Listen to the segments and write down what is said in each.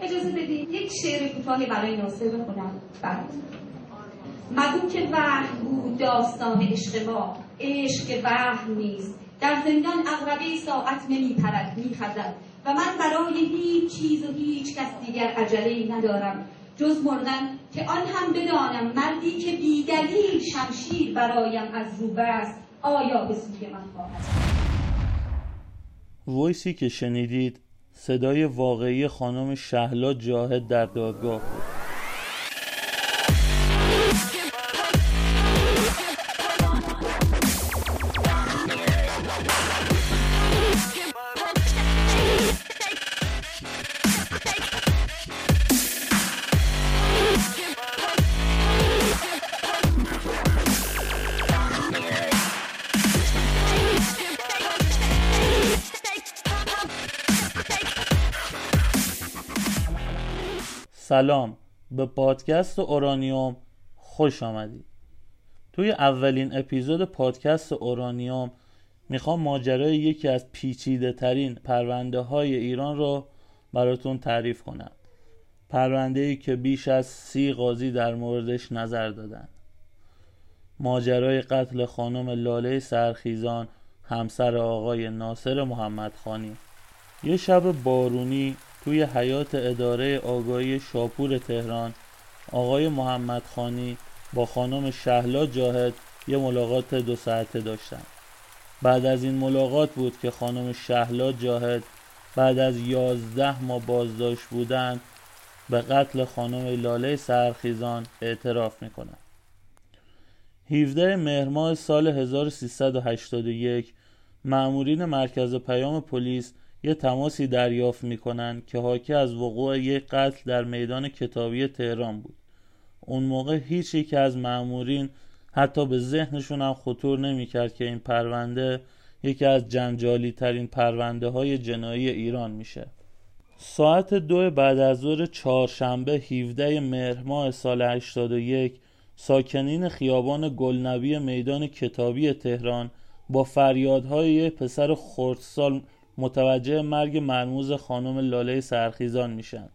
اجازه بدید یک شعر کوتاهی برای ناصر بخونم بعد مگو که وحی بود داستان عشق ما عشق وحی نیست. در زندان اغربه ساعت نمی پرد می خزد و من برای هیچ چیز و هیچ کس دیگر عجله ندارم. جز مردن که آن هم بدانم مردی که بیدلیل شمشیر برایم از رو است آیا به سوی من خواهد؟ ویسی که شنیدید صدای واقعی خانم شهلا جاهد در دادگاه بود. سلام. به پادکست اورانیوم خوش آمدید. توی اولین اپیزود پادکست اورانیوم می‌خوام ماجرای یکی از پیچیده ترین پرونده های ایران رو براتون تعریف کنم. پرونده ای که بیش از سی قاضی در موردش نظر دادن. ماجرای قتل خانم لاله سرخیزان همسر آقای ناصر محمد خانی یه شب بارونی توی حیات اداره آگاهی شاپور تهران آقای محمد خانی با خانم شهلا جاهد یه ملاقات دو ساعته داشتن. بعد از این ملاقات بود که خانم شهلا جاهد بعد از یازده ماه بازداشت بودن به قتل خانم لاله سرخیزان اعتراف می‌کنه 17 مهر سال 1381 مأمورین مرکز پیام پلیس یه تماسی دریافت می‌کنن که حاکی از وقوع یک قتل در میدان کتابی تهران بود. اون موقع هیچ یک از مأمورین حتی به ذهنشون هم خطور نمی‌کرد که این پرونده یکی از جنجالی ترین پرونده های جنایی ایران میشه. ساعت دو بعد از ظهر چهارشنبه 17 مهر ماه سال 81 ساکنین خیابان گلنبی میدان کتابی تهران با فریادهای پسر خردسال متوجه مرگ مرموز خانم لاله سرخیزان میشن.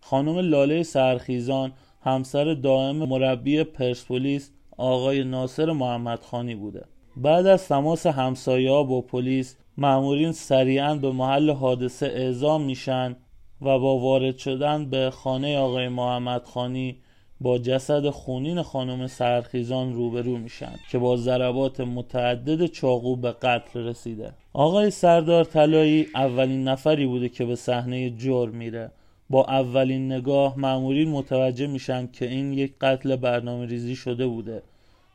خانم لاله سرخیزان همسر دائم مربی پرسپولیس آقای ناصر محمدخانی بوده. بعد از تماس همسایه ها با پلیس مأمورین سریعا به محل حادثه اعزام میشن و با وارد شدن به خانه آقای محمدخانی با جسد خونین خانم سرخیزان روبرو میشن که با ضربات متعدد چاقو به قتل رسیده. آقای سردار طلایی اولین نفری بوده که به صحنه جرم میره. با اولین نگاه معمولین متوجه میشن که این یک قتل برنامه ریزی شده بوده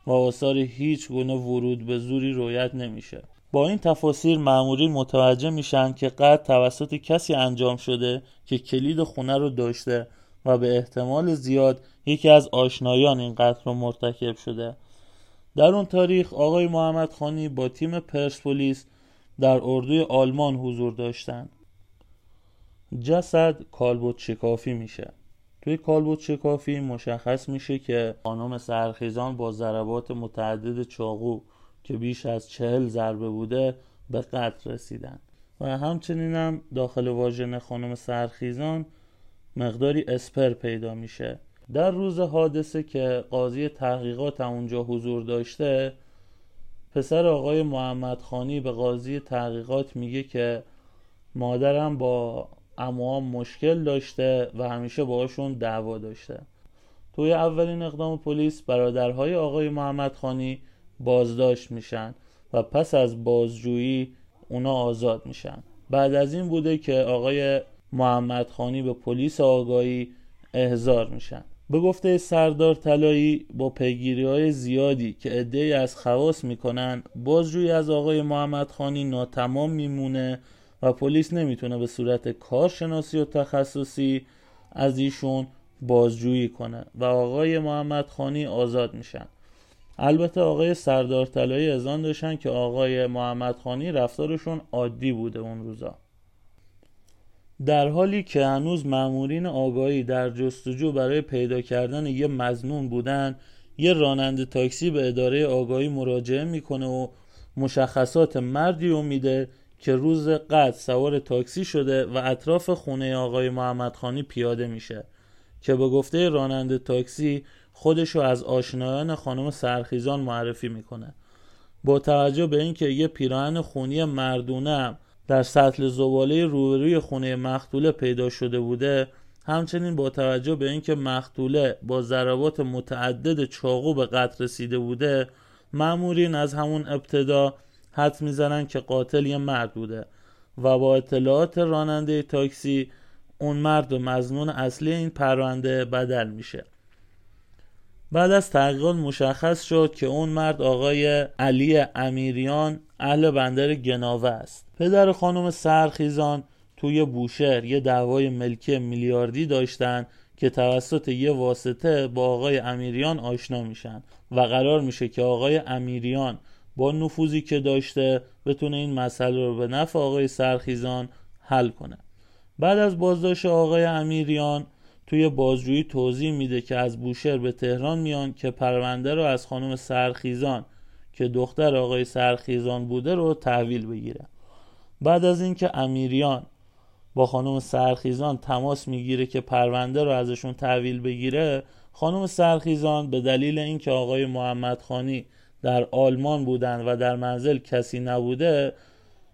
و آثار هیچ گونه ورود به زوری رویت نمیشه. با این تفاصیل معمولین متوجه میشن که قتل توسط کسی انجام شده که کلید خونه رو داشته و به احتمال زیاد یکی از آشنایان این قتل رو مرتکب شده. در اون تاریخ آقای محمد خانی با تیم پرسپولیس در اردوی آلمان حضور داشتند. جسد کالبوت شکافی میشه. توی کالبوت شکافی مشخص میشه که خانم سرخیزان با ضربات متعدد چاقو که بیش از چهل ضربه بوده به قتل رسیدن. و همچنین هم داخل واژن خانم سرخیزان مقداری اسپر پیدا میشه. در روز حادثه که قاضی تحقیقات اونجا حضور داشته پسر آقای محمد خانی به قاضی تحقیقات میگه که مادرم با اموام مشکل داشته و همیشه باهاشون دعوا داشته. توی اولین اقدام پلیس برادرهای آقای محمد خانی بازداشت میشن و پس از بازجویی اونا آزاد میشن. بعد از این بوده که آقای محمد خانی به پلیس آگاهی احضار میشن. به گفته سردار طلایی با پیگیری های زیادی که عدهای از خواص می‌کنن بازجویی از آقای محمد خانی ناتمام میمونه و پلیس نمی‌تونه به صورت کارشناسی و تخصصی از ایشون بازجویی کنه و آقای محمد خانی آزاد میشن. البته آقای سردار طلایی ازان داشتن که آقای محمد خانی رفتارشون عادی بوده اون روزا. در حالی که هنوز مامورین آگاهی در جستجو برای پیدا کردن یه مزنون بودن یه راننده تاکسی به اداره آگاهی مراجعه می‌کنه و مشخصات مردی رو میده که روز قد سوار تاکسی شده و اطراف خونه آقای محمد خانی پیاده میشه که به گفته راننده تاکسی خودشو از آشنایان خانم سرخیزان معرفی می‌کنه. با توجه به اینکه یه پیراهن خونی مردونه در سطل زباله روبروی خونه مختوله پیدا شده بوده همچنین با توجه به اینکه مختوله با ضربات متعدد چاقو به قتل رسیده بوده مامورین از همون ابتدا حد می‌زنن که قاتل یه مرد بوده و با اطلاعات راننده تاکسی اون مرد و مزنون اصلی این پرونده بدل میشه. بعد از تحقیقات مشخص شد که اون مرد آقای علی امیریان اهل بندر گناوه است. پدر خانم سرخیزان توی بوشهر یه دعوای ملکی میلیاردی داشتن که توسط یه واسطه با آقای امیریان آشنا میشن و قرار میشه که آقای امیریان با نفوذی که داشته بتونه این مسئله رو به نفع آقای سرخیزان حل کنه. بعد از بازداشت آقای امیریان توی بازجویی توضیح میده که از بوشهر به تهران میان که پرونده رو از خانم سرخیزان که دختر آقای سرخیزان بوده رو تحویل بگیره. بعد از اینکه امیریان با خانم سرخیزان تماس می‌گیره که پرونده رو ازشون تحویل بگیره خانم سرخیزان به دلیل اینکه آقای محمد خانی در آلمان بودن و در منزل کسی نبوده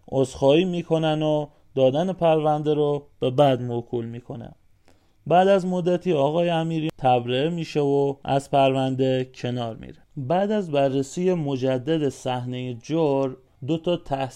عذرخواهی می‌کنن و دادن پرونده رو به بعد موکول می‌کنه بعد از مدتی آقای امیری تبرئه میشه و از پرونده کنار میره. بعد از بررسی مجدد صحنه جور دو تا ته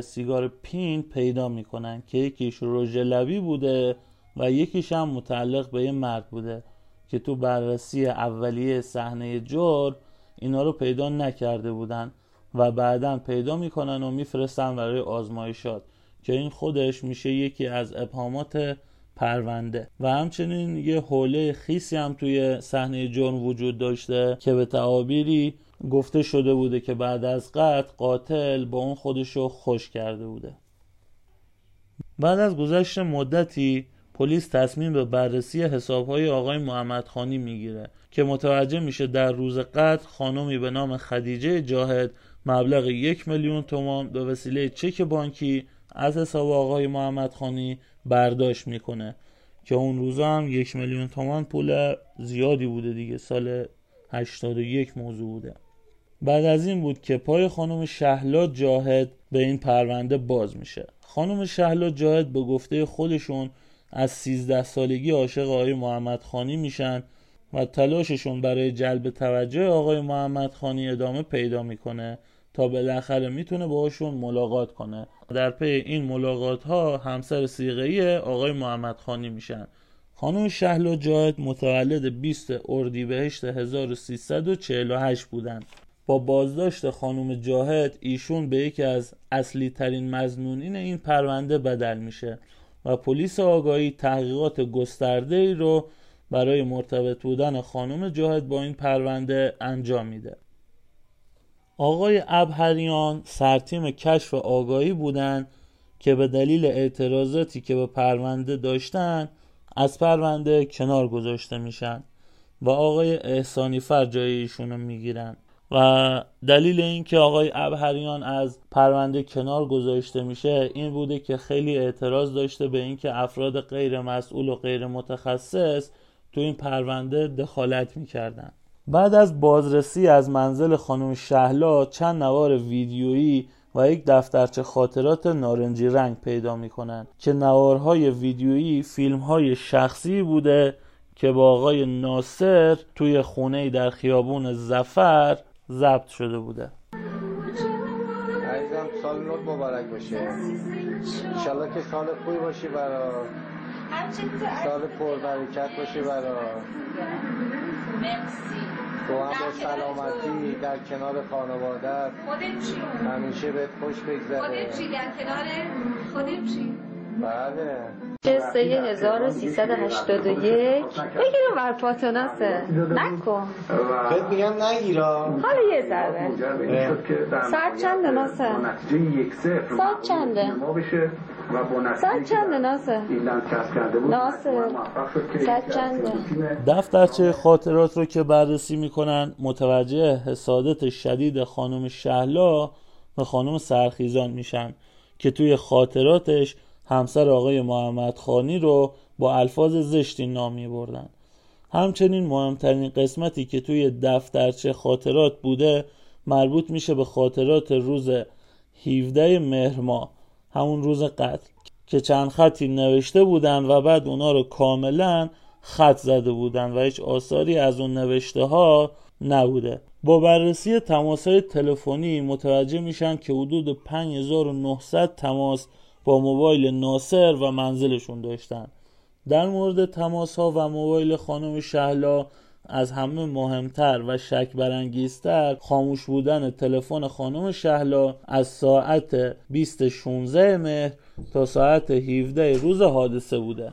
سیگار پین پیدا می‌کنن که یکیش رژ لبی بوده و یکیش هم متعلق به یه مرد بوده که تو بررسی اولیه صحنه جور اینا رو پیدا نکرده بودن و بعدا پیدا می‌کنن و میفرستن برای آزمایشات که این خودش میشه یکی از ابهامات پرونده. و همچنین یه حوله خیسی هم توی صحنه جرم وجود داشته که به تعابیری گفته شده بوده که بعد از قتل قاتل با اون خودشو خوش کرده بوده. بعد از گذشت مدتی پلیس تصمیم به بررسی حسابهای آقای محمد خانی می‌گیره که متوجه میشه در روز قتل خانمی به نام خدیجه جاهد مبلغ یک میلیون تومان به وسیله چک بانکی از حساب آقای محمد خانی برداشت می‌کنه. که اون روزا هم یک میلیون تومان پول زیادی بوده دیگه. سال 81 موضوع بوده. بعد از این بود که پای خانم شهلا جاهد به این پرونده باز میشه. خانم شهلا جاهد به گفته خودشون از 13 سالگی عاشق آقای محمد خانی میشن و تلاششون برای جلب توجه آقای محمد خانی ادامه پیدا می‌کنه. تا بالاخره می‌تونه باشون ملاقات کنه. در پی این ملاقات ها همسر سیغهی آقای محمد خانی میشن. خانم شهلا جاهد متولد 20 اردیبهشت 1348 بودند. با بازداشت خانم جاهد ایشون به یکی از اصلی ترین مزنونین این پرونده بدل میشه و پلیس آگاهی تحقیقات گسترده ای رو برای مرتبط بودن خانم جاهد با این پرونده انجام میده. آقای ابهریان سرتیم کشف آگاهی بودند که به دلیل اعتراضاتی که به پرونده داشتن از پرونده کنار گذاشته میشن و آقای احسانی فر جای ایشونو می‌گیرن. و دلیل اینکه آقای ابهریان از پرونده کنار گذاشته میشه این بوده که خیلی اعتراض داشته به اینکه افراد غیر مسئول و غیر متخصص تو این پرونده دخالت می‌کردن. بعد از بازرسی از منزل خانم شهلا چند نوار ویدیویی و یک دفترچه خاطرات نارنجی رنگ پیدا می‌کنن که نوارهای ویدیویی فیلمهای شخصی بوده که با آقای ناصر توی خونه در خیابون زفر ضبط شده بوده. عزیزم سال نوت مبارک باشه. انشالله که سال خوبی باشی برا سال پربرکت باشه برا تو هم با سلامتی در کنار چی؟ همیشه بهت خوش بگذره خودت چی در کنار خودت چی؟ بله. قصه 1381 بگیرم بر پاتوناسه. نکن. بهت میگم نگیرا. حالا یه ذره. ساعت چنده ناسه؟ ساعت چنده؟ ساعت چنده ناسه؟ ناسه. ساعت چنده؟ دفترچه خاطرات رو که بررسی می‌کنن متوجه حسادت شدید خانم شهلا و خانم سرخیزان میشن که توی خاطراتش همسر آقای محمد خانی رو با الفاظ زشتی نامی بردن همچنین مهمترین قسمتی که توی دفترچه خاطرات بوده مربوط میشه به خاطرات روز 17 مهر ماه همون روز قتل که چند خطی نوشته بودن و بعد اونا رو کاملا خط زده بودن و هیچ آثاری از اون نوشته ها نبوده. با بررسی تماس های تلفنی متوجه میشن که حدود 5900 تماس با موبایل ناصر و منزلشون داشتن. در مورد تماس ها و موبایل خانم شهلا از همه مهمتر و شک برانگیزتر خاموش بودن تلفن خانم شهلا از ساعت 2016 مهر تا ساعت 17 روز حادثه بوده.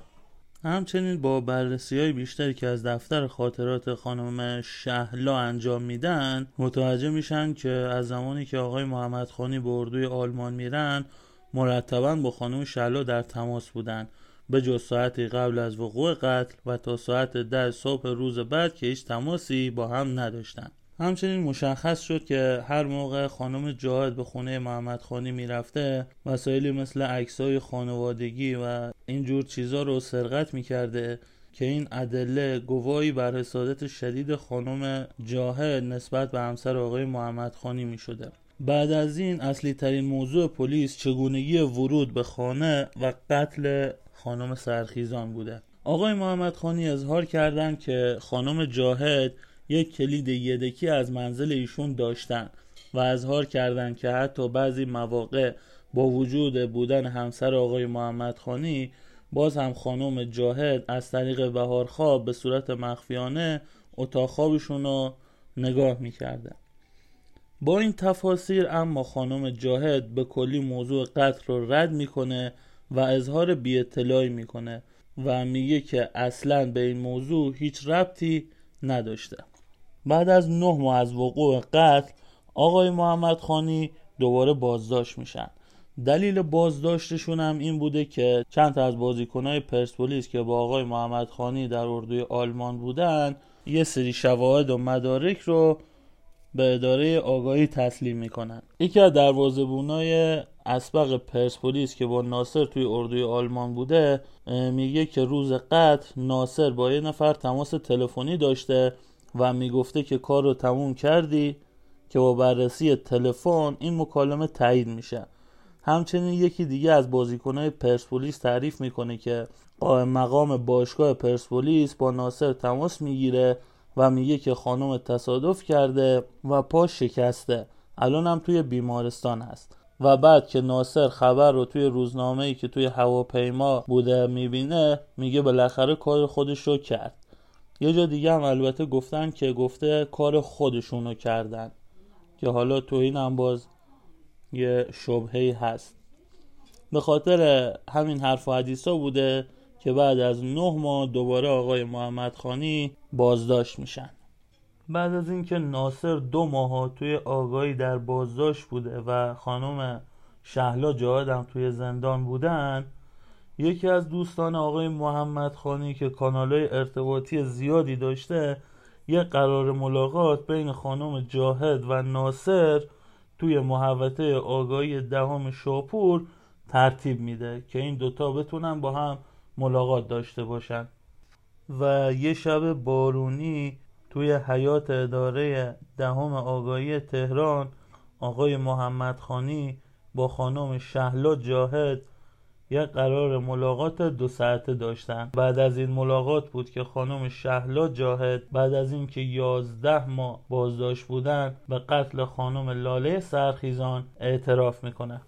همچنین با بررسی های بیشتری که از دفتر خاطرات خانم شهلا انجام میدن متوجه میشن که از زمانی که آقای محمد خانی به اردوی آلمان میرن مرتبا با خانم شهلا در تماس بودن به جز ساعتی قبل از وقوع قتل و تا ساعت ده صبح روز بعد که هیچ تماسی با هم نداشتن همچنین مشخص شد که هر موقع خانم جاهد به خونه محمد خانی می‌رفته وسایلی مثل عکسای خانوادگی و اینجور چیزا رو سرقت می‌کرده که این ادله گواهی بر حسادت شدید خانم جاهد نسبت به همسر آقای محمد خانی می شده. بعد از این اصلی ترین موضوع پلیس چگونگی ورود به خانه و قتل خانم سرخیزان بوده. آقای محمد خانی اظهار کردند که خانم جاهد یک کلید یدکی از منزل ایشون داشتن و اظهار کردند که حتی بعضی مواقع با وجود بودن همسر آقای محمد خانی باز هم خانم جاهد از طریق بهارخواب به صورت مخفیانه اتاق خوابشون رو نگاه می‌کرده. با این تفاصیل اما خانم جاهد به کلی موضوع قتل رو رد می‌کنه و اظهار بی اطلاعی می‌کنه و میگه که اصلا به این موضوع هیچ ربطی نداشته. بعد از نه ماه از وقوع قتل آقای محمد خانی دوباره بازداشت میشن. دلیل بازداشتشون هم این بوده که چند تا از بازیکنهای پرسپولیس که با آقای محمد خانی در اردوی آلمان بودن یه سری شواهد و مدارک رو به اداره آگاهی تسلیم می‌کنن. یکی از دروازه‌بونای اسبق پرسپولیس که با ناصر توی اردوی آلمان بوده میگه که روز قتل ناصر با یه نفر تماس تلفنی داشته و می‌گفته که کار رو تموم کردی که با بررسی تلفن این مکالمه تایید میشه. همچنین یکی دیگه از بازیکنهای پرسپولیس تعریف می‌کنه که مقام باشگاه پرسپولیس با ناصر تماس می‌گیره و میگه که خانم تصادف کرده و پا شکسته. الان هم توی بیمارستان هست. و بعد که ناصر خبر رو توی روزنامه ای که توی هواپیما بوده می‌بینه میگه بالاخره کار خودش رو کرد. یه جا دیگه هم البته گفتن که گفته کار خودشونو کردن. که حالا تو این هم باز یه شبهی هست. به خاطر همین حرف و حدیثا بوده که بعد از نه ماه دوباره آقای محمد خانی بازداشت میشن. بعد از اینکه ناصر دو ماه توی آگاهی در بازداشت بوده و خانم شهلا جاهدم توی زندان بودن یکی از دوستان آقای محمد خانی که کانالای ارتباطی زیادی داشته یه قرار ملاقات بین خانم جاهد و ناصر توی محوطه آگاهی دهم شاپور ترتیب میده که این دوتا بتونن با هم ملاقات داشته باشن. و یه شب بارونی توی حیات اداره دهم آگاهی تهران آقای محمد خانی با خانم شهلا جاهد یک قرار ملاقات دو ساعته داشتن. بعد از این ملاقات بود که خانم شهلا جاهد بعد از اینکه یازده ماه بازداشت بودن به قتل خانم لاله سرخیزان اعتراف می‌کنه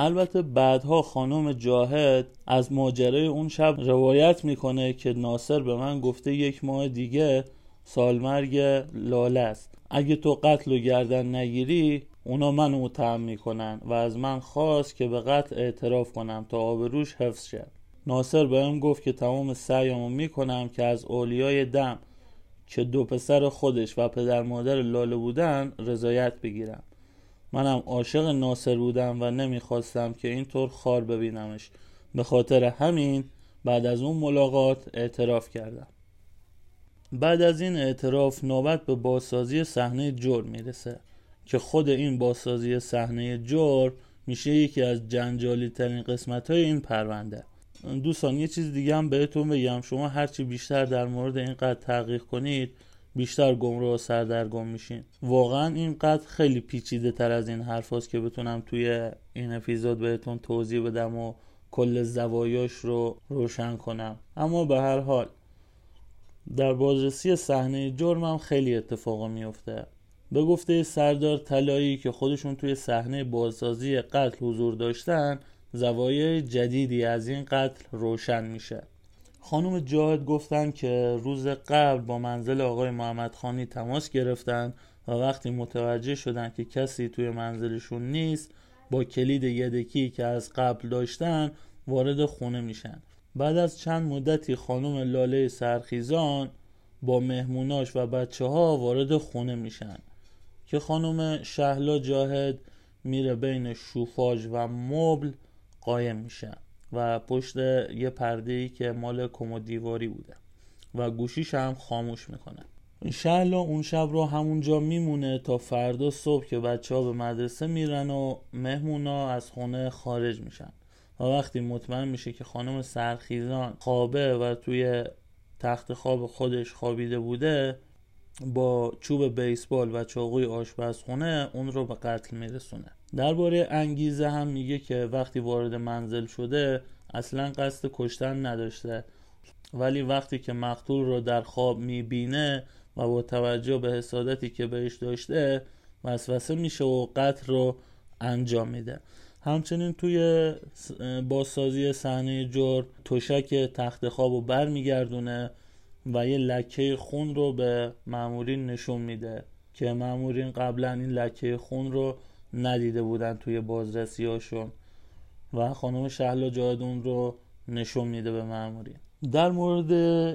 البته بعدها خانم جاهد از ماجرای اون شب روایت می‌کنه که ناصر به من گفته یک ماه دیگه سالمرگ لاله است. اگه تو قتل و گردن نگیری اونا من متهم می‌کنن و از من خواست که به قتل اعتراف کنم تا آبروش حفظ شه. ناصر بهم گفت که تمام سعیمو می‌کنم که از اولیای دم که دو پسر خودش و پدر مادر لاله بودن رضایت بگیرم. منم عاشق ناصر بودم و نمی‌خواستم که اینطور خار ببینمش. به خاطر همین بعد از اون ملاقات اعتراف کردم. بعد از این اعتراف نوبت به بازسازی صحنه جور می‌رسه که خود این بازسازی صحنه جور میشه یکی از جنجالی ترین قسمت های این پرونده. دوستان یه چیز دیگه هم بهتون بگم. شما هرچی بیشتر در مورد این قضیه تحقیق کنید بیشتر گمراه و سردرگم میشین. واقعا این قدر خیلی پیچیده تر از این حرف که بتونم توی این اپیزود بهتون توضیح بدم و کل زوایاش رو روشن کنم. اما به هر حال در بازرسی صحنه جرمم خیلی اتفاقا میفته به گفته سردار طلایی که خودشون توی صحنه بازسازی قتل حضور داشتن زوایای جدیدی از این قتل روشن میشه. خانم جاهد گفتن که روز قبل با منزل آقای محمد خانی تماس گرفتن و وقتی متوجه شدن که کسی توی منزلشون نیست با کلید یدکی که از قبل داشتن وارد خونه میشن. بعد از چند مدتی خانم لاله سرخیزان با مهموناش و بچه ها وارد خونه میشن که خانم شهلا جاهد میره بین شوفاژ و مبل قایم میشه. و پشت یه پرده ای که مال کمدیواری بوده و گوشیش هم خاموش می‌کنه. شهلا اون شب رو همونجا میمونه تا فردا صبح که بچه ها به مدرسه میرن و مهمونا از خونه خارج میشن. و وقتی مطمئن میشه که خانم سرخیزان خوابه و توی تخت خواب خودش خوابیده بوده با چوب بیسبال و چاقوی آشپزخونه اون رو به قتل میرسونه. درباره انگیزه هم میگه که وقتی وارد منزل شده اصلا قصد کشتن نداشته. ولی وقتی که مقتول رو در خواب می‌بینه و با توجه به حسادتی که بهش داشته وسوسه میشه و قتل رو انجام میده. همچنین توی بازسازی صحنه جور تشک تخت خواب رو برمیگردونه و یه لکه خون رو به مامورین نشون میده که مامورین قبلا این لکه خون رو ندیده بودن توی بازرسی هاشون و خانم شهلا جادون رو نشون میده به مامورین. در مورد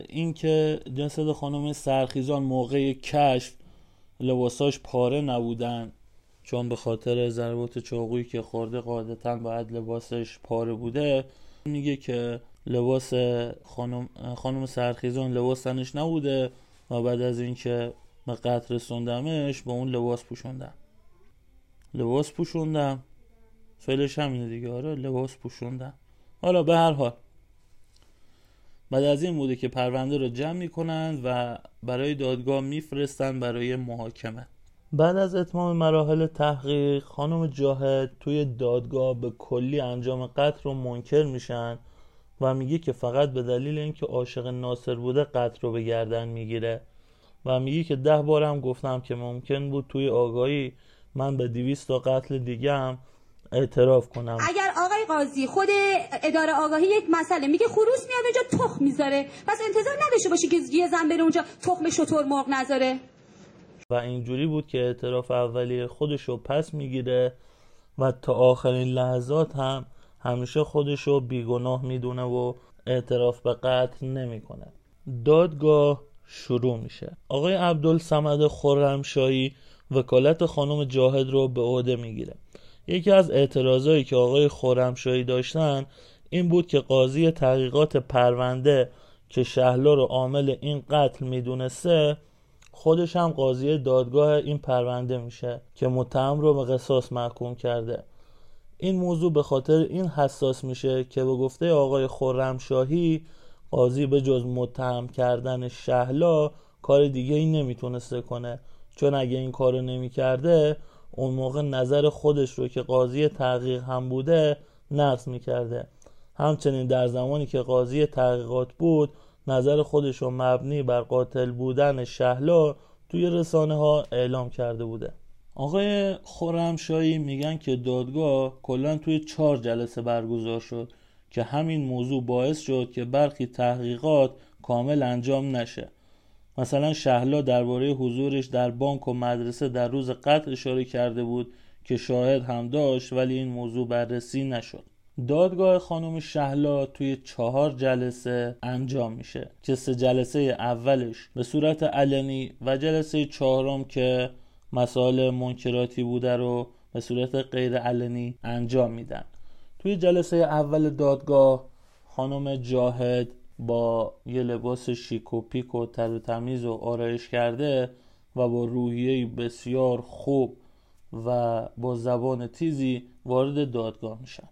اینکه جسد خانم سرخیزان موقع کشف لباساش پاره نبودن چون به خاطر ضربات چاقویی که خورده قاعدتا باید لباسش پاره بوده میگه که لباس خانم, خانم سرخیزان لباس تنش نبوده و بعد از اینکه به قطر رسوندمش با اون لباس پوشوندم لباس پوشوندم. فعلش همینه دیگه. آره لباس پوشوندم. حالا به هر حال. بعد از این بوده که پرونده رو جمع می‌کنند و برای دادگاه میفرستن برای محاکمه. بعد از اتمام مراحل تحقیق خانم جاهد توی دادگاه به کلی انجام قتل رو منکر میشن و میگه که فقط به دلیل اینکه عاشق ناصر بوده قتل رو به گردن می‌گیره. و میگه که ده بارم گفتم که ممکن بود توی آگاهی من به دیویست تا قتل دیگه هم اعتراف کنم. اگر آقای قاضی خود اداره آگاهی یک مسئله میگه خروس میاد اونجا تخم می‌ذاره پس انتظار نداشته باشی که یه زن بره اونجا تخم شطور مرغ نذاره. و اینجوری بود که اعتراف اولیه خودش رو پس می‌گیره و تا آخرین لحظات هم همیشه خودش رو بیگناه می‌دونه و اعتراف به قتل نمی‌کنه. دادگاه شروع میشه. آقای عبدالسمد خرمشاهی وکالت خانم جاهد رو به عهده می‌گیره. یکی از اعتراضایی که آقای خرمشاهی داشتن این بود که قاضی تحقیقات پرونده که شهلا رو عامل این قتل می‌دونسته خودش هم قاضی دادگاه این پرونده میشه که متهم رو به قصاص محکوم کرده. این موضوع به خاطر این حساس میشه که به گفته آقای خرمشاهی قاضی به جز متهم کردن شهلا کار دیگه ای نمی‌تونسته کنه. چون اگه این کارو نمی‌کرده اون موقع نظر خودش رو که قاضی تحقیق هم بوده نقض می‌کرده. همچنین در زمانی که قاضی تحقیقات بود نظر خودش رو مبنی بر قاتل بودن شهلا توی رسانه ها اعلام کرده بوده. آقای خورمشایی میگن که دادگاه کلا توی چهار جلسه برگزار شد که همین موضوع باعث شد که برخی تحقیقات کامل انجام نشه. مثلا شهلا درباره حضورش در بانک و مدرسه در روز قتل اشاره کرده بود که شاهد هم داشت ولی این موضوع بررسی نشد. دادگاه خانم شهلا توی چهار جلسه انجام میشه. که سه جلسه اولش به صورت علنی و جلسه چهارم که مسائل منکراتی بوده رو به صورت غیر علنی انجام میدن. توی جلسه اول دادگاه خانم جاهد با یه لباس شیک و پیک و تر و تمیز و آرایش کرده و با روحیه بسیار خوب و با زبان تیزی وارد دادگاه میشن.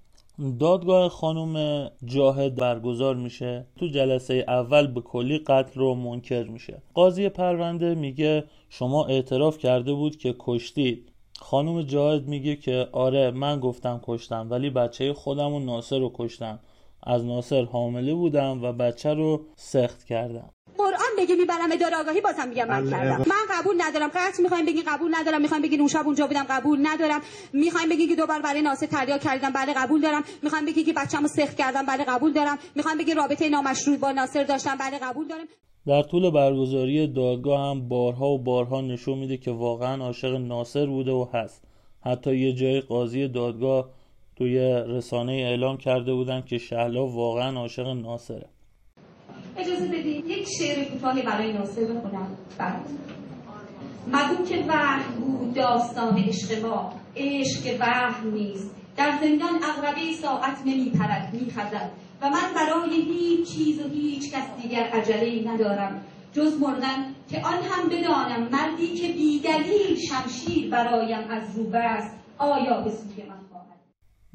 دادگاه خانم جاهد برگزار میشه. تو جلسه اول به کلی قتل رو منکر میشه. قاضی پرونده میگه شما اعتراف کرده بود که کشتید. خانم جاهد میگه که آره من گفتم کشتم ولی بچه خودم و ناصر رو کشتم. از ناصر حامله بودم و بچه رو سخت کردم. قرآن بگی می‌برم اداره آگاهی بازم میگم من کردم. من قبول ندارم. قطع می‌خوایم بگین قبول ندارم. می‌خوایم بگین اون شب اونجا بودم. قبول ندارم. می‌خوایم بگین که دوبار برای ناصر تریاک کردم. بله قبول دارم. می‌خوایم بگین که بچه‌مو سخت کردم. بله قبول دارم. می‌خوایم بگین رابطه نامشروع با ناصر داشتم. بله قبول دارم. در طول برگزاری دادگاه هم بارها و بارها نشون میده که واقعا عاشق ناصر بوده و هست. حتی یه جای قاضی دادگاه توی رسانه اعلام کرده بودن که شهلا واقعا عاشق ناصره. اجازه بدید یک شعر کوتاهی برای ناصر بخونم بعد مگو که وحی بود داستان عشق ما عشق وحی نیست. در زندان اغربه ساعت نمیپرد میخزد. و من برای هیچ چیز و هیچ کس دیگر عجله ندارم. جز مردن که آن هم بدانم مردی که بیدلیل شمشیر برایم از رو است آیا به سوی من؟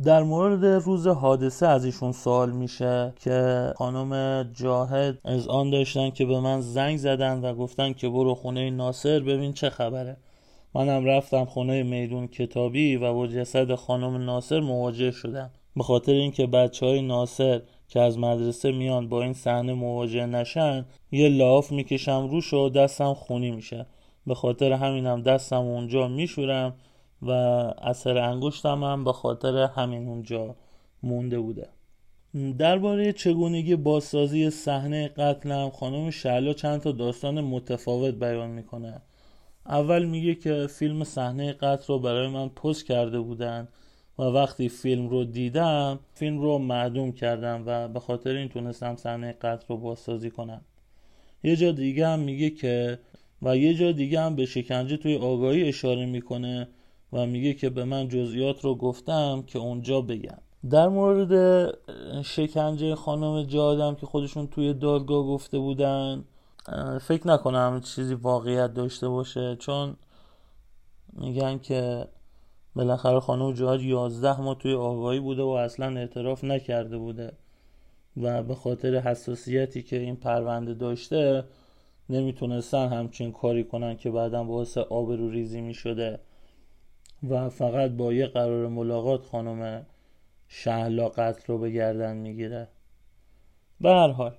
در مورد روز حادثه از ایشون سوال میشه که خانم جاهد از آن داشتن که به من زنگ زدن و گفتن که برو خونه ناصر ببین چه خبره. منم رفتم خونه میدون کتابی و با جسد خانم ناصر مواجه شدم. به خاطر اینکه بچه های ناصر که از مدرسه میان با این صحنه مواجه نشن یه لاف می‌کشم روش و دستم خونی میشه. به خاطر همینم دستم اونجا میشورم و اثر انگشتم هم به خاطر همین اونجا مونده بوده. درباره چگونگی بازسازی صحنه قتلم خانم شعلا چند تا داستان متفاوت بیان می‌کنه. اول میگه که فیلم صحنه قتل رو برای من پست کرده بودن و وقتی فیلم رو دیدم فیلم رو معدوم کردم و به خاطر این تونستم صحنه قتل رو بازسازی کنم. یه جا دیگه هم میگه که و یه جا دیگه هم به شکنجه توی آگاهی اشاره می‌کنه و میگه که به من جزئیات رو گفتم که اونجا بگم. در مورد شکنجه خانم جادم که خودشون توی دادگاه گفته بودن فکر نکنم چیزی واقعیت داشته باشه چون میگن که بالاخره خانم جهاد 11 ماه توی آگاهی بوده و اصلا اعتراف نکرده بوده و به خاطر حساسیتی که این پرونده داشته نمی‌تونستن همچین کاری کنن که بعدا باعث آبرو ریزی می‌شده. و فقط با یه قرار ملاقات خانم شهلا قتل رو به گردن می‌گیره. به هر حال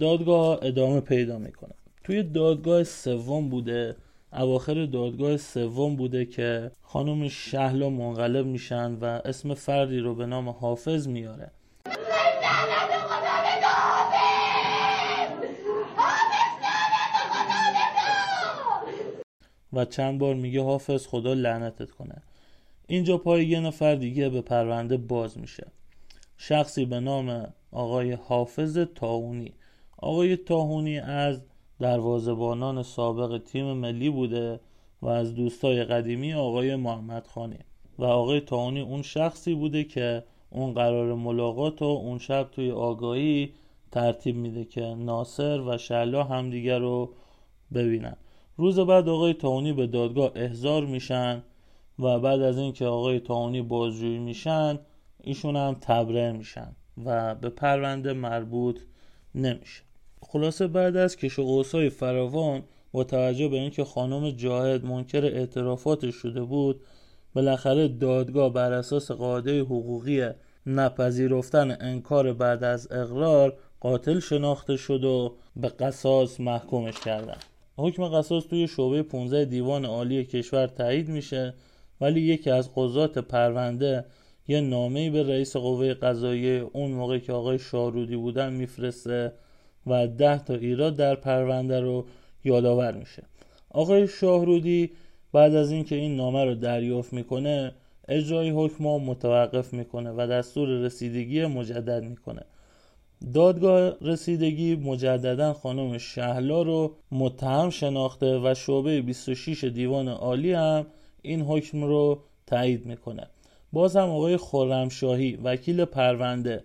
دادگاه ادامه پیدا می‌کنه. توی دادگاه سوم بوده اواخر دادگاه سوم بوده که خانم شهلا منقلب میشن و اسم فردی رو به نام حافظ میاره. و چند بار میگه حافظ خدا لعنتت کنه. اینجا پای یه نفر دیگه به پرونده باز میشه. شخصی به نام آقای حافظ تاونی آقای تاهونی از دروازبانان سابق تیم ملی بوده و از دوستای قدیمی آقای محمد خانی. و آقای تاهونی اون شخصی بوده که اون قرار ملاقات و اون شب توی آگاهی ترتیب میده که ناصر و شلا همدیگر رو ببینن. روز بعد آقای تاونی به دادگاه احضار میشن و بعد از اینکه آقای تاونی بازجویی میشن ایشون هم تبرئه میشن و به پرونده مربوط نمیشه. خلاصه بعد از کش و فراوان با توجه به اینکه خانم جاهد منکر اعترافاتش شده بود بالاخره دادگاه بر اساس قاعده حقوقی نپذیرفتن انکار بعد از اقرار قاتل شناخته شد و به قصاص محکومش کردن. حکم قصاص توی شعبه 15 دیوان عالی کشور تایید میشه ولی یکی از قضات پرونده یه نامه به رئیس قوه قضاییه اون موقع که آقای شارودی بودن میفرسته و ده تا ایراد در پرونده رو یادآور میشه. آقای شاهرودی بعد از اینکه این نامه رو دریافت می‌کنه اجرای حکم متوقف می‌کنه و دستور رسیدگی مجدد می‌کنه. دادگاه رسیدگی مجددا خانم شهلا رو متهم شناخته و شعبه 26 دیوان عالی هم این حکم رو تایید می‌کنه. باز هم آقای خرمشاهی وکیل پرونده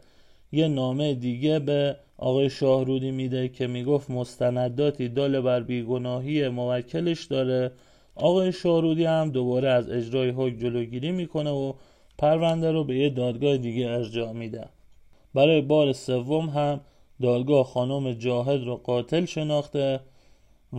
یه نامه دیگه به آقای شاهرودی میده که می‌گفت مستنداتی دال بر بیگناهی موکلش داره. آقای شاهرودی هم دوباره از اجرای حکم جلوگیری می‌کنه و پرونده رو به یه دادگاه دیگه ارجاع میده. برای بار سوم هم دادگاه خانم جاهد رو قاتل شناخته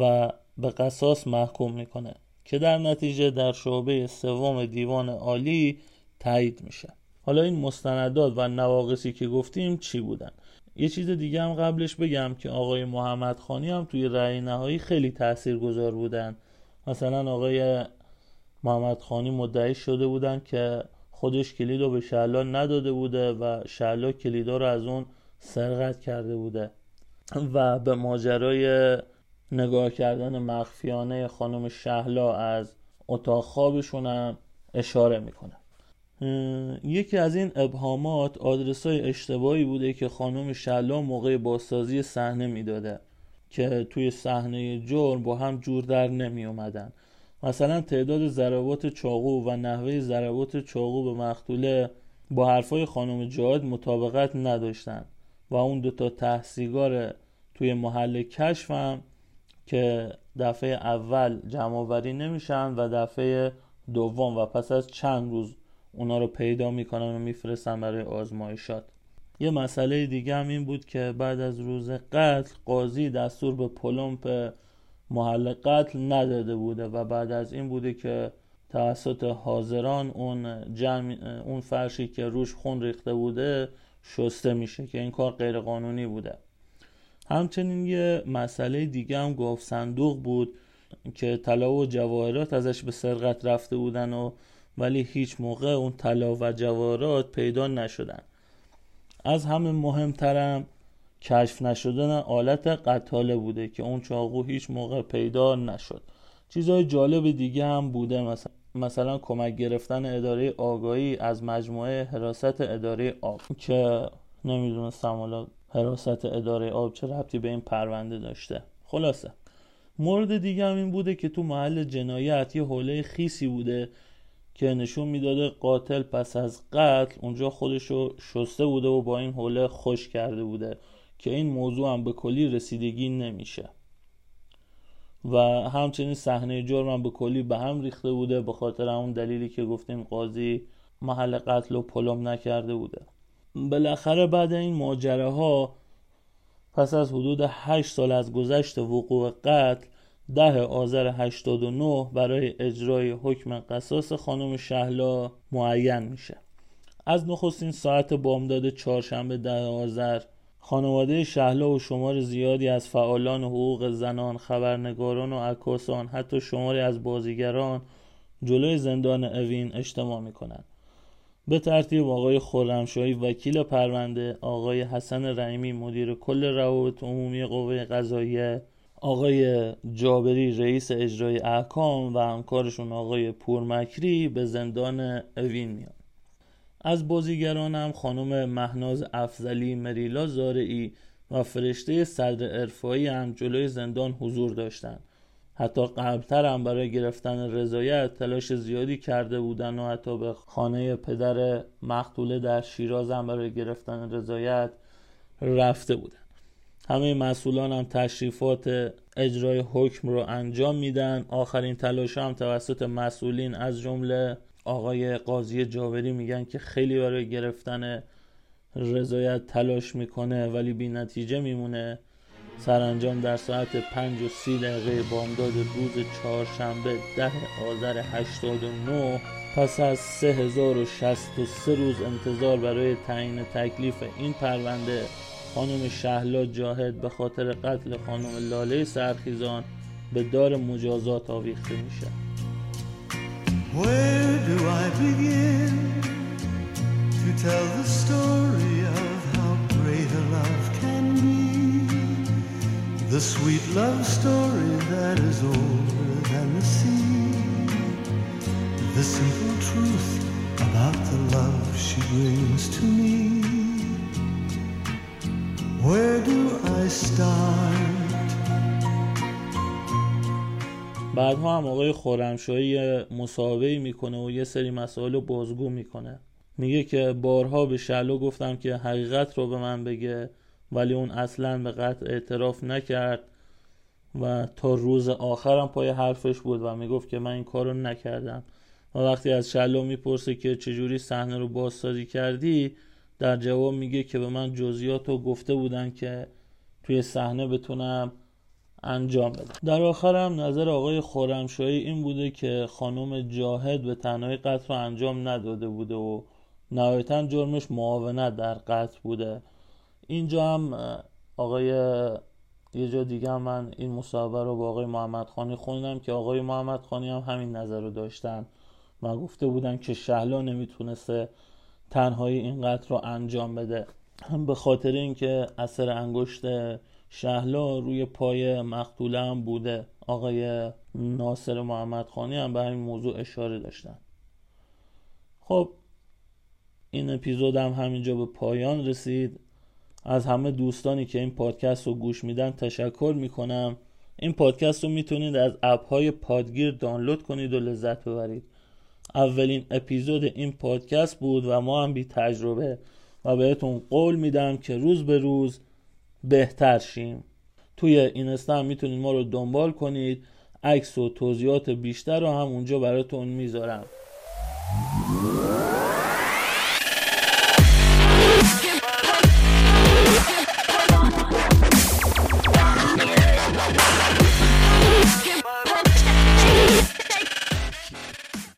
و به قصاص محکوم می‌کنه که در نتیجه در شعبه سوم دیوان عالی تایید میشه. حالا این مستندات و نواقصی که گفتیم چی بودن؟ یه چیز دیگه هم قبلش بگم که آقای محمد خانی هم توی رأی نهایی خیلی تأثیر گذار بودن. مثلا آقای محمد خانی مدعی شده بودن که خودش کلید رو به شعلا نداده بوده و شعلا کلیدا رو از اون سرقت کرده بوده. و به ماجرای نگاه کردن مخفیانه خانم شهلا از اتاق خوابشون هم اشاره می‌کنه. یکی از این ابهامات آدرس های اشتباهی بوده که خانم شهلا موقع بازسازی صحنه می‌داده که توی صحنه جرم با هم جور در نمی اومدن مثلا تعداد ضربات چاقو و نحوه ضربات چاقو به مقتوله با حرفای خانم جهاد مطابقت نداشتن و اون دوتا تحصیگار توی محل کشف هم که دفعه اول جمع نمیشن و دفعه دوم و پس از چند روز اونا رو پیدا می‌کنن و میفرستن برای آزمایشات. یه مسئله دیگه هم این بود که بعد از روز قتل قاضی دستور به پلمپ محل قتل نداده بوده و بعد از این بوده که توسط حاضران اون جمع اون فرشی که روش خون ریخته بوده شسته میشه که این کار غیر قانونی بوده. همچنین یه مسئله دیگه هم گفت صندوق بود که طلا و جواهرات ازش به سرقت رفته بودن و ولی هیچ موقع اون طلا و جواهرات پیدا نشدن. از همه مهمترم کشف نشدن آلت قتاله بوده که اون چاقو هیچ موقع پیدا نشد. چیزهای جالب دیگه هم بوده مثلا مثلا کمک گرفتن اداره آگاهی از مجموعه حراست اداره آب. که نمی‌دونستم حالا حراست اداره آب چه ربطی به این پرونده داشته. خلاصه. مورد دیگه هم این بوده که تو محل جنایت یه حوله خیسی بوده که نشون می‌داده قاتل پس از قتل اونجا خودشو شسته بوده و با این حوله خوش کرده بوده. که این موضوع هم به کلی رسیدگی نمیشه. و همچنین صحنه جرم هم به کلی به هم ریخته بوده به خاطر اون دلیلی که گفتیم قاضی محل قتل و پلم نکرده بوده. بالاخره بعد این ماجراها پس از حدود 8 سال از گذشت وقوع قتل ده آذر 89 برای اجرای حکم قصاص خانم شهلا معین میشه. از نخستین ساعت بامداد چهارشنبه ده آذر خانواده شهلا و شمار زیادی از فعالان حقوق زنان خبرنگاران و عکاسان حتی شماری از بازیگران جلوی زندان اوین اجتماع می‌کنند. به ترتیب آقای خرمشاهی وکیل پرونده آقای حسن رحیمی مدیر کل روابط عمومی قوه قضاییه آقای جابری رئیس اجرای احکام و همکارشون آقای پورمکری به زندان اوین میان از بازیگران هم خانم مهناز افزلی مریلا زارعی و فرشته صدر ارفایی هم جلوی زندان حضور داشتند. حتی قبلتر هم برای گرفتن رضایت تلاش زیادی کرده بودن و حتی به خانه پدر مقتوله در شیراز هم برای گرفتن رضایت رفته بودن. همه مسئولان هم تشریفات اجرای حکم رو انجام میدن. آخرین تلاش هم توسط مسئولین از جمله آقای قاضی جاوری میگن که خیلی برای گرفتن رضایت تلاش می‌کنه ولی بی نتیجه میمونه. سرانجام در ساعت پنج و سی دقیقه بامداد روز چهارشنبه ده آذر 89 پس از 3063 روز انتظار برای تعیین تکلیف این پرونده خانم شهلا جاهد به خاطر قتل خانم لاله سرخیزان به دار مجازات آویخته میشه. Where do I begin to tell the story of how great a love can be? The sweet love story that is older than the sea. The simple truth about the love she brings to me. Where do I start? بعدها هم آقای خورمشاهی مصاحبه می‌کنه و یه سری مسائل رو بازگو می‌کنه. میگه که بارها به شلو گفتم که حقیقت رو به من بگه ولی اون اصلا به قطع اعتراف نکرد و تا روز آخرم پای حرفش بود و می‌گفت که من این کارو نکردم. و وقتی از شلو می‌پرسه که چجوری صحنه رو بازسازی کردی در جواب میگه که به من جزئیات رو گفته بودن که توی صحنه بتونم انجام بده. در آخرم نظر آقای خورمشاهی این بوده که خانم جاهد به تنهایی قتل رو انجام نداده بوده و نهایتا جرمش معاونت در قتل بوده. اینجا هم آقای یه جا دیگه هم من این مصاحبه رو با آقای محمد خانی خوندم که آقای محمد خانی هم همین نظر رو داشتن و گفته بودن که شهلا نمی‌تونسته تنهایی این قتل رو انجام بده. به خاطر اینکه اثر انگشت شهلا روی پای مقتوله هم بوده. آقای ناصر محمد خانی هم به همین موضوع اشاره داشتن. خب این اپیزود هم همینجا به پایان رسید. از همه دوستانی که این پادکست رو گوش میدن تشکر می‌کنم. این پادکست رو می‌تونید از اپ های پادگیر دانلود کنید و لذت ببرید. اولین اپیزود این پادکست بود و ما هم بی تجربه و بهتون قول میدم که روز به روز بهتر شیم. توی اینستا هم می‌تونید ما رو دنبال کنید. عکس و توضیحات بیشتر رو هم اونجا براتون می‌ذارم.